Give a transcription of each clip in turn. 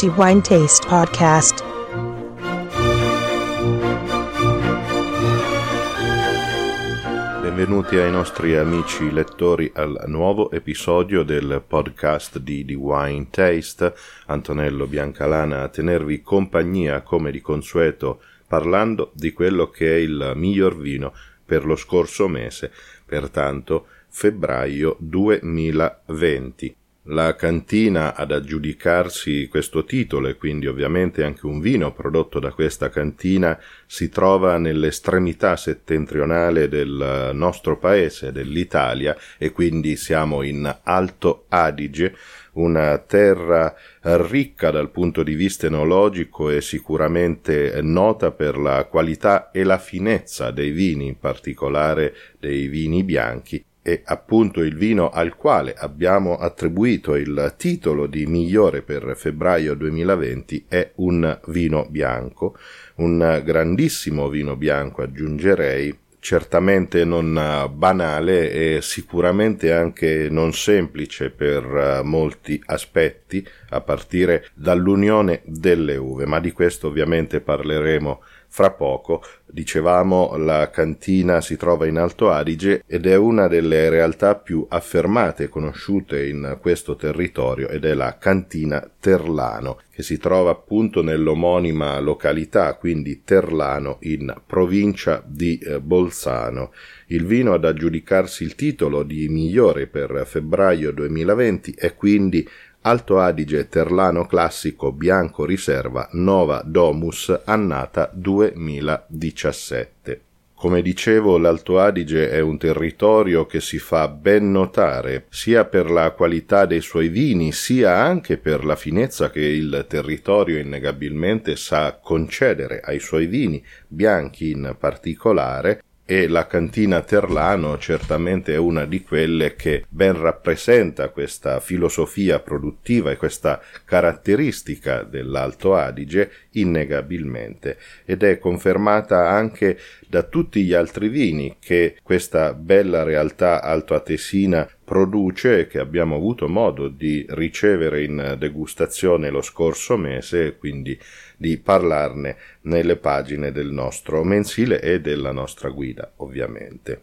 The Wine Taste Podcast. Benvenuti ai nostri amici lettori al nuovo episodio del podcast di The Wine Taste. Antonello Biancalana a tenervi compagnia come di consueto parlando di quello che è il miglior vino per lo scorso mese, pertanto febbraio 2020 la cantina ad aggiudicarsi questo titolo e quindi ovviamente anche un vino prodotto da questa cantina si trova nell'estremità settentrionale del nostro paese, dell'Italia, e quindi siamo in Alto Adige, una terra ricca dal punto di vista enologico e sicuramente nota per la qualità e la finezza dei vini, in particolare dei vini bianchi, è appunto il vino al quale abbiamo attribuito il titolo di migliore per febbraio 2020 è un vino bianco, un grandissimo vino bianco aggiungerei, certamente non banale e sicuramente anche non semplice per molti aspetti, a partire dall'unione delle uve, ma di questo ovviamente parleremo fra poco. Dicevamo la cantina si trova in Alto Adige ed è una delle realtà più affermate e conosciute in questo territorio ed è la cantina Terlano che si trova appunto nell'omonima località, quindi Terlano in provincia di eh, Bolzano. Il vino ad aggiudicarsi il titolo di migliore per febbraio 2020 è quindi Alto Adige Terlano Classico Bianco Riserva Nova Domus annata 2017. Come dicevo, l'Alto Adige è un territorio che si fa ben notare sia per la qualità dei suoi vini, sia anche per la finezza che il territorio innegabilmente sa concedere ai suoi vini, bianchi in particolare, e la cantina Terlano certamente è una di quelle che ben rappresenta questa filosofia produttiva e questa caratteristica dell'Alto Adige innegabilmente ed è confermata anche da tutti gli altri vini che questa bella realtà altoatesina produce e che abbiamo avuto modo di ricevere in degustazione lo scorso mese e quindi di parlarne nelle pagine del nostro mensile e della nostra guida ovviamente.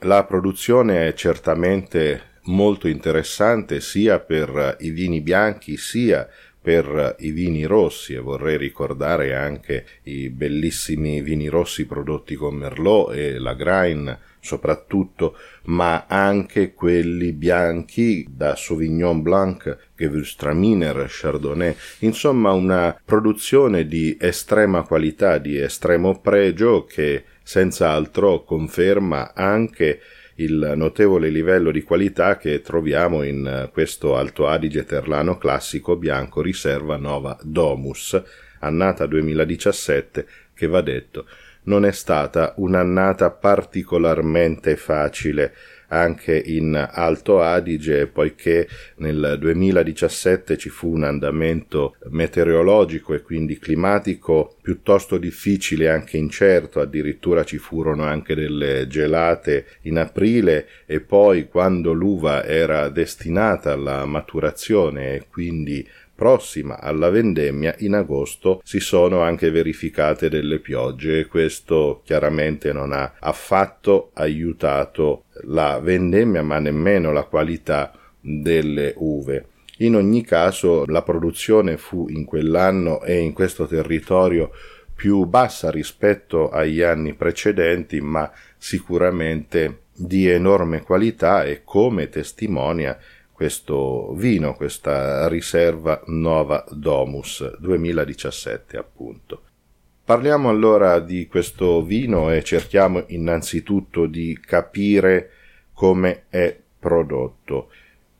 La produzione è certamente molto interessante sia per i vini bianchi sia per i vini rossi e vorrei ricordare anche i bellissimi vini rossi prodotti con Merlot e la Grain soprattutto, ma anche quelli bianchi da Sauvignon Blanc, Gewürztraminer, Chardonnay, insomma una produzione di estrema qualità, di estremo pregio che senz'altro conferma anche il notevole livello di qualità che troviamo in questo Alto Adige Terlano classico bianco riserva Nova Domus, annata 2017, che va detto non è stata un'annata particolarmente facile anche in Alto Adige, poiché nel 2017 ci fu un andamento meteorologico e quindi climatico piuttosto difficile, anche incerto, addirittura ci furono anche delle gelate in aprile e poi quando l'uva era destinata alla maturazione e quindi prossima alla vendemmia in agosto si sono anche verificate delle piogge e questo chiaramente non ha affatto aiutato la vendemmia ma nemmeno la qualità delle uve. In ogni caso la produzione fu in quell'anno e in questo territorio più bassa rispetto agli anni precedenti, ma sicuramente di enorme qualità e come testimonia questo vino, questa riserva Nova Domus 2017 appunto. Parliamo allora di questo vino e cerchiamo innanzitutto di capire come è prodotto.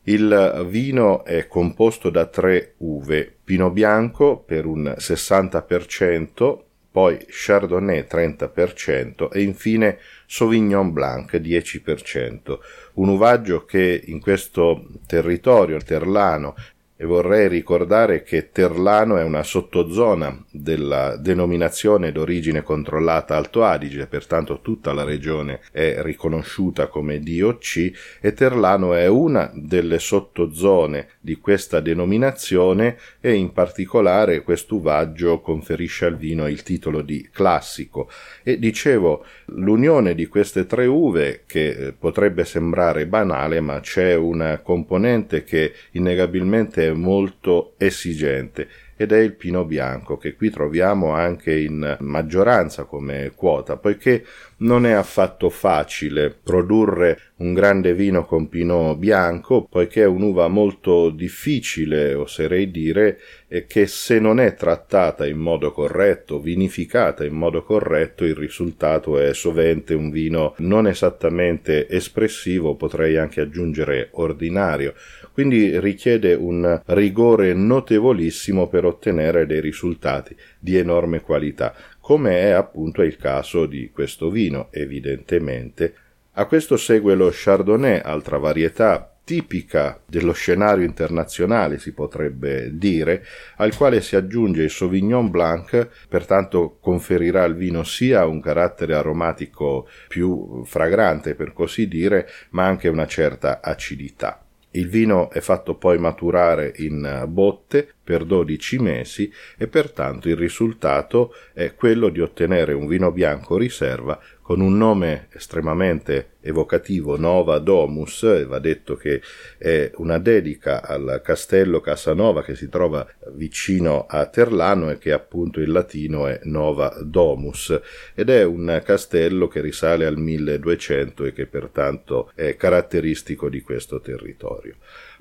Il vino è composto da tre uve, Pino Bianco per un 60%, poi Chardonnay 30% e infine Sauvignon Blanc 10%, un uvaggio che in questo territorio terlano e vorrei ricordare che Terlano è una sottozona della denominazione d'origine controllata Alto Adige, pertanto tutta la regione è riconosciuta come DOC e Terlano è una delle sottozone di questa denominazione e in particolare quest'uvaggio conferisce al vino il titolo di classico. E dicevo l'unione di queste tre uve che eh, potrebbe sembrare banale ma c'è una componente che innegabilmente è molto esigente ed è il pino bianco che qui troviamo anche in maggioranza come quota poiché non è affatto facile produrre un grande vino con pino bianco poiché è un'uva molto difficile oserei dire e che se non è trattata in modo corretto vinificata in modo corretto il risultato è sovente un vino non esattamente espressivo potrei anche aggiungere ordinario quindi richiede un rigore notevolissimo per ottenere dei risultati di enorme qualità, come è appunto il caso di questo vino, evidentemente. A questo segue lo Chardonnay, altra varietà tipica dello scenario internazionale, si potrebbe dire, al quale si aggiunge il Sauvignon Blanc, pertanto conferirà al vino sia un carattere aromatico più fragrante, per così dire, ma anche una certa acidità. Il vino è fatto poi maturare in botte per 12 mesi e pertanto il risultato è quello di ottenere un vino bianco riserva con un nome estremamente evocativo Nova Domus, va detto che è una dedica al castello Casanova che si trova vicino a Terlano e che appunto in latino è Nova Domus ed è un castello che risale al 1200 e che pertanto è caratteristico di questo territorio.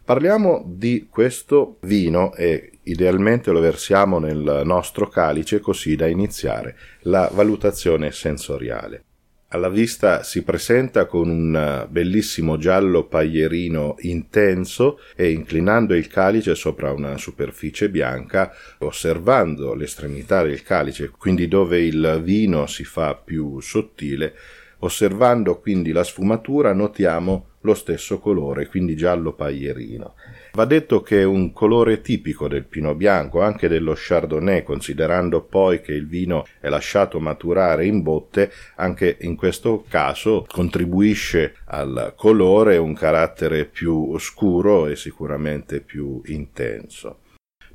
Parliamo di questo vino e idealmente lo versiamo nel nostro calice così da iniziare la valutazione sensoriale. Alla vista si presenta con un bellissimo giallo paglierino intenso e inclinando il calice sopra una superficie bianca, osservando l'estremità del calice, quindi dove il vino si fa più sottile, osservando quindi la sfumatura notiamo lo stesso colore, quindi giallo paglierino. Va detto che è un colore tipico del pino bianco, anche dello chardonnay, considerando poi che il vino è lasciato maturare in botte, anche in questo caso contribuisce al colore un carattere più scuro e sicuramente più intenso.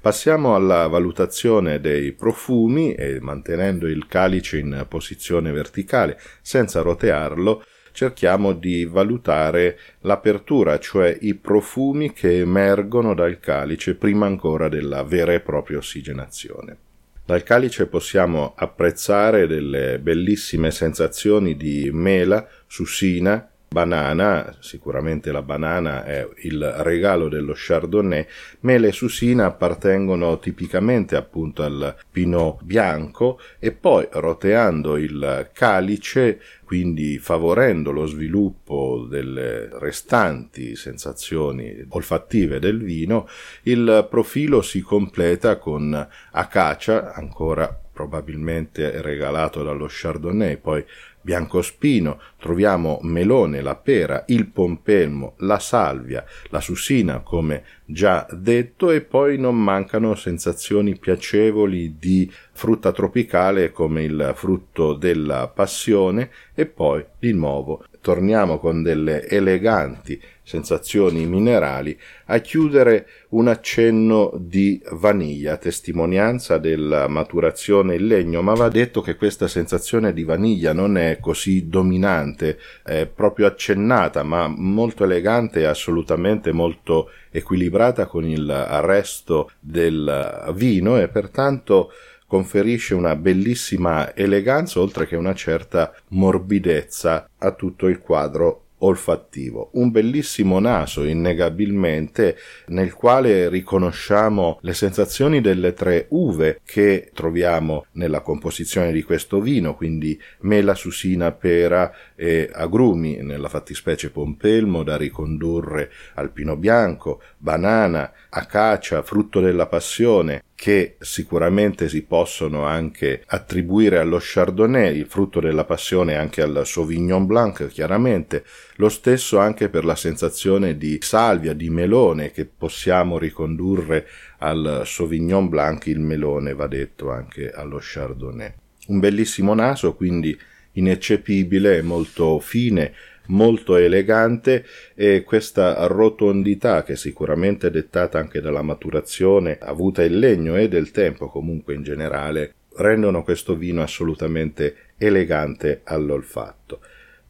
Passiamo alla valutazione dei profumi e mantenendo il calice in posizione verticale senza rotearlo, cerchiamo di valutare l'apertura, cioè i profumi che emergono dal calice prima ancora della vera e propria ossigenazione. Dal calice possiamo apprezzare delle bellissime sensazioni di mela, susina, banana, sicuramente la banana è il regalo dello Chardonnay, mele e susina appartengono tipicamente appunto al pino bianco e poi roteando il calice quindi favorendo lo sviluppo delle restanti sensazioni olfattive del vino, il profilo si completa con acacia, ancora probabilmente regalato dallo Chardonnay, poi biancospino, troviamo melone, la pera, il pompelmo, la salvia, la susina, come già detto, e poi non mancano sensazioni piacevoli di frutta tropicale come il frutto della passione e poi di nuovo torniamo con delle eleganti sensazioni minerali, a chiudere un accenno di vaniglia, testimonianza della maturazione in legno, ma va detto che questa sensazione di vaniglia non è così dominante, è proprio accennata, ma molto elegante e assolutamente molto equilibrata con il resto del vino e pertanto conferisce una bellissima eleganza oltre che una certa morbidezza a tutto il quadro olfattivo, un bellissimo naso innegabilmente nel quale riconosciamo le sensazioni delle tre uve che troviamo nella composizione di questo vino, quindi mela, susina, pera e agrumi, nella fattispecie pompelmo da ricondurre al pino bianco, banana, acacia, frutto della passione, che sicuramente si possono anche attribuire allo Chardonnay, il frutto della passione anche al Sauvignon Blanc, chiaramente, lo stesso anche per la sensazione di salvia, di melone che possiamo ricondurre al Sauvignon Blanc, il melone va detto anche allo Chardonnay. Un bellissimo naso, quindi ineccepibile, molto fine, molto elegante e questa rotondità che sicuramente è dettata anche dalla maturazione avuta il legno e del tempo comunque in generale rendono questo vino assolutamente elegante all'olfatto.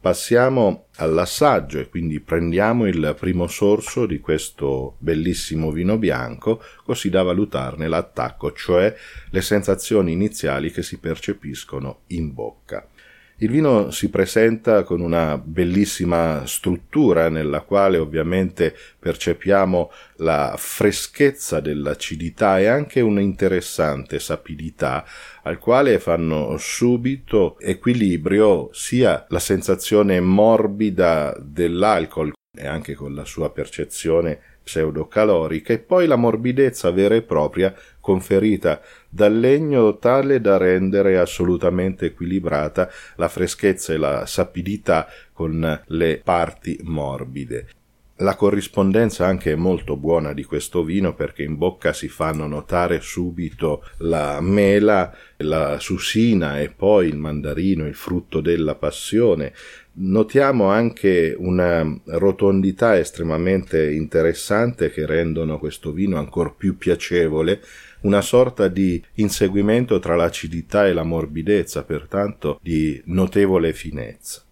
Passiamo all'assaggio e quindi prendiamo il primo sorso di questo bellissimo vino bianco così da valutarne l'attacco, cioè le sensazioni iniziali che si percepiscono in bocca. Il vino si presenta con una bellissima struttura nella quale ovviamente percepiamo la freschezza dell'acidità e anche un'interessante sapidità al quale fanno subito equilibrio sia la sensazione morbida dell'alcol e anche con la sua percezione pseudocalorica e poi la morbidezza vera e propria conferita dal legno tale da rendere assolutamente equilibrata la freschezza e la sapidità con le parti morbide. La corrispondenza anche è molto buona di questo vino perché in bocca si fanno notare subito la mela, la susina e poi il mandarino, il frutto della passione. Notiamo anche una rotondità estremamente interessante che rendono questo vino ancora più piacevole, una sorta di inseguimento tra l'acidità e la morbidezza, pertanto di notevole finezza.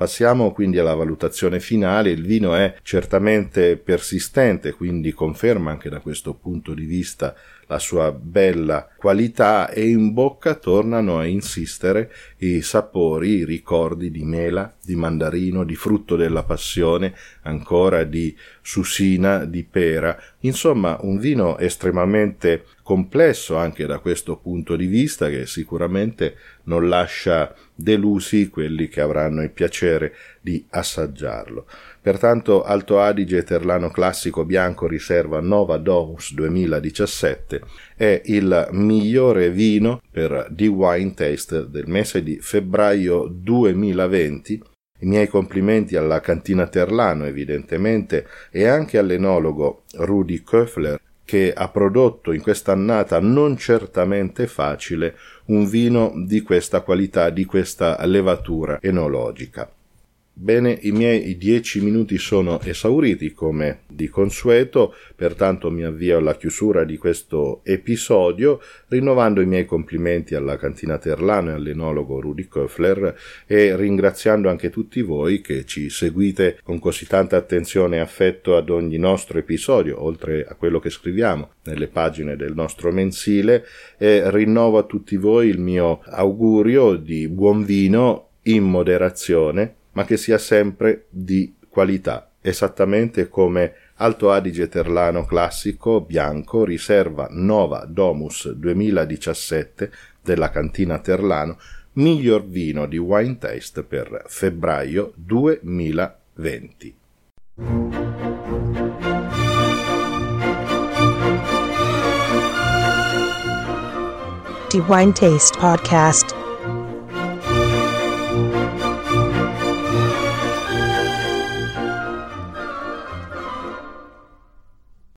Passiamo quindi alla valutazione finale. Il vino è certamente persistente, quindi conferma anche da questo punto di vista la sua bella qualità e in bocca tornano a insistere i sapori, i ricordi di mela, di mandarino, di frutto della passione, ancora di susina, di pera. Insomma, un vino estremamente complesso anche da questo punto di vista che sicuramente non lascia delusi quelli che avranno il piacere di assaggiarlo. Pertanto Alto Adige Terlano Classico Bianco Riserva Nova Domus 2017 è il migliore vino per The Wine Taste del mese di febbraio 2020 i miei complimenti alla cantina Terlano, evidentemente, e anche all'enologo Rudy Köfler, che ha prodotto in quest'annata non certamente facile un vino di questa qualità, di questa levatura enologica. Bene, i miei dieci minuti sono esauriti come di consueto, pertanto mi avvio alla chiusura di questo episodio, rinnovando i miei complimenti alla cantina Terlano e all'enologo Rudy Köfler e ringraziando anche tutti voi che ci seguite con così tanta attenzione e affetto ad ogni nostro episodio, oltre a quello che scriviamo nelle pagine del nostro mensile, e rinnovo a tutti voi il mio augurio di buon vino in moderazione ma che sia sempre di qualità, esattamente come Alto Adige Terlano classico bianco riserva Nova Domus 2017 della cantina Terlano, miglior vino di wine taste per febbraio 2020. The Wine Taste Podcast